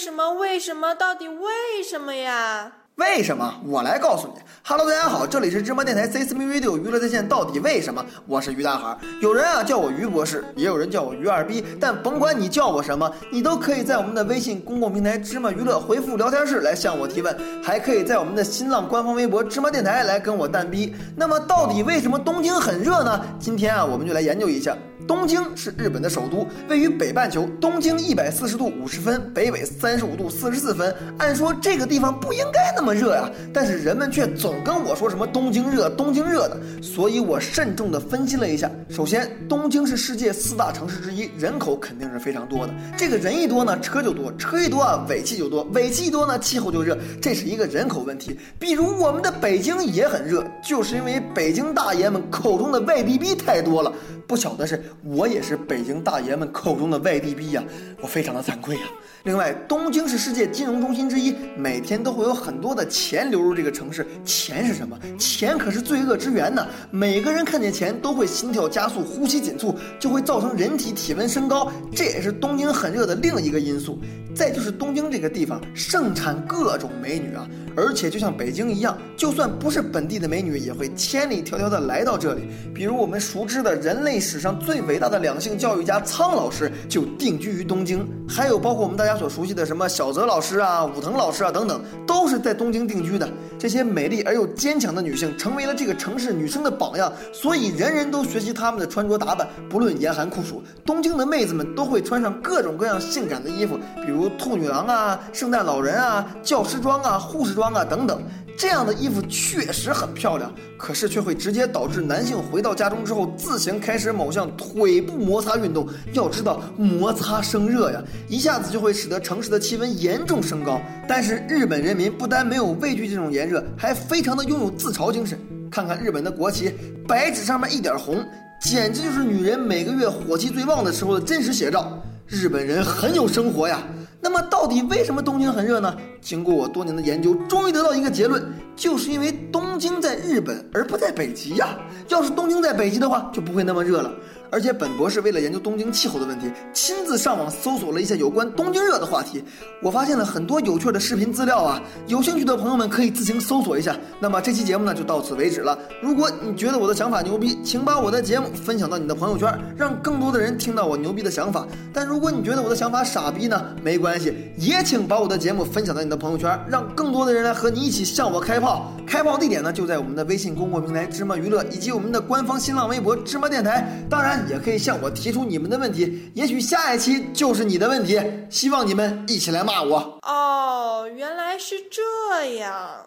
什么？为什么？到底为什么呀？为什么？我来告诉你。Hello，大家好，这里是芝麻电台 C S M Video 娱乐在线。到底为什么？我是于大海。有人啊叫我于博士，也有人叫我于二逼。但甭管你叫我什么，你都可以在我们的微信公共平台芝麻娱乐回复聊天室来向我提问，还可以在我们的新浪官方微博芝麻电台来跟我蛋逼。那么到底为什么东京很热呢？今天啊，我们就来研究一下。东京是日本的首都，位于北半球，东经一百四十度五十分，北纬三十五度四十四分。按说这个地方不应该那么热呀，但是人们却总跟我说什么东京热，东京热的。所以我慎重地分析了一下。首先，东京是世界四大城市之一，人口肯定是非常多的。这个人一多呢，车就多，车一多啊，尾气就多，尾气一多呢，气候就热，这是一个人口问题。比如我们的北京也很热，就是因为北京大爷们口中的外地逼太多了。不巧的是，我也是北京大爷们口中的外地逼呀，我非常的惭愧呀。另外，东京是世界金融中心之一，每天都会有很多多的钱流入这个城市。钱是什么？钱可是罪恶之源呢。每个人看见钱都会心跳加速、呼吸紧促，就会造成人体体温升高，这也是东京很热的另一个因素。再就是东京这个地方盛产各种美女啊，而且就像北京一样，就算不是本地的美女，也会千里迢迢的来到这里。比如我们熟知的人类史上最伟大的两性教育家苍老师就定居于东京，还有包括我们大家所熟悉的什么小泽老师啊、武藤老师啊等等，都是在东京定居的。这些美丽而又坚强的女性成为了这个城市女生的榜样，所以人人都学习她们的穿着打扮，不论严寒酷暑，东京的妹子们都会穿上各种各样性感的衣服，比如兔女郎啊、圣诞老人啊、教师装啊、护士装啊等等。这样的衣服确实很漂亮，可是却会直接导致男性回到家中之后自行开始某项腿部摩擦运动。要知道，摩擦生热呀，一下子就会使得城市的气温严重升高。但是日本人民不但没有畏惧这种炎热，还非常的拥有自嘲精神。看看日本的国旗，白纸上面一点红，简直就是女人每个月火气最旺的时候的真实写照。日本人很有生活呀。那么到底为什么东京很热呢？经过我多年的研究，终于得到一个结论，就是因为东京在日本而不在北极呀。要是东京在北极的话，就不会那么热了。而且本博士为了研究东京气候的问题，亲自上网搜索了一下有关东京热的话题，我发现了很多有趣的视频资料啊，有兴趣的朋友们可以自行搜索一下。那么这期节目呢就到此为止了。如果你觉得我的想法牛逼，请把我的节目分享到你的朋友圈，让更多的人听到我牛逼的想法。但如果你觉得我的想法傻逼呢，没关关系，也请把我的节目分享到你的朋友圈，让更多的人来和你一起向我开炮。开炮地点呢就在我们的微信公共平台芝麻娱乐以及我们的官方新浪微博芝麻电台。当然。也可以向我提出你们的问题，也许下一期就是你的问题。希望你们一起来骂我。哦，原来是这样。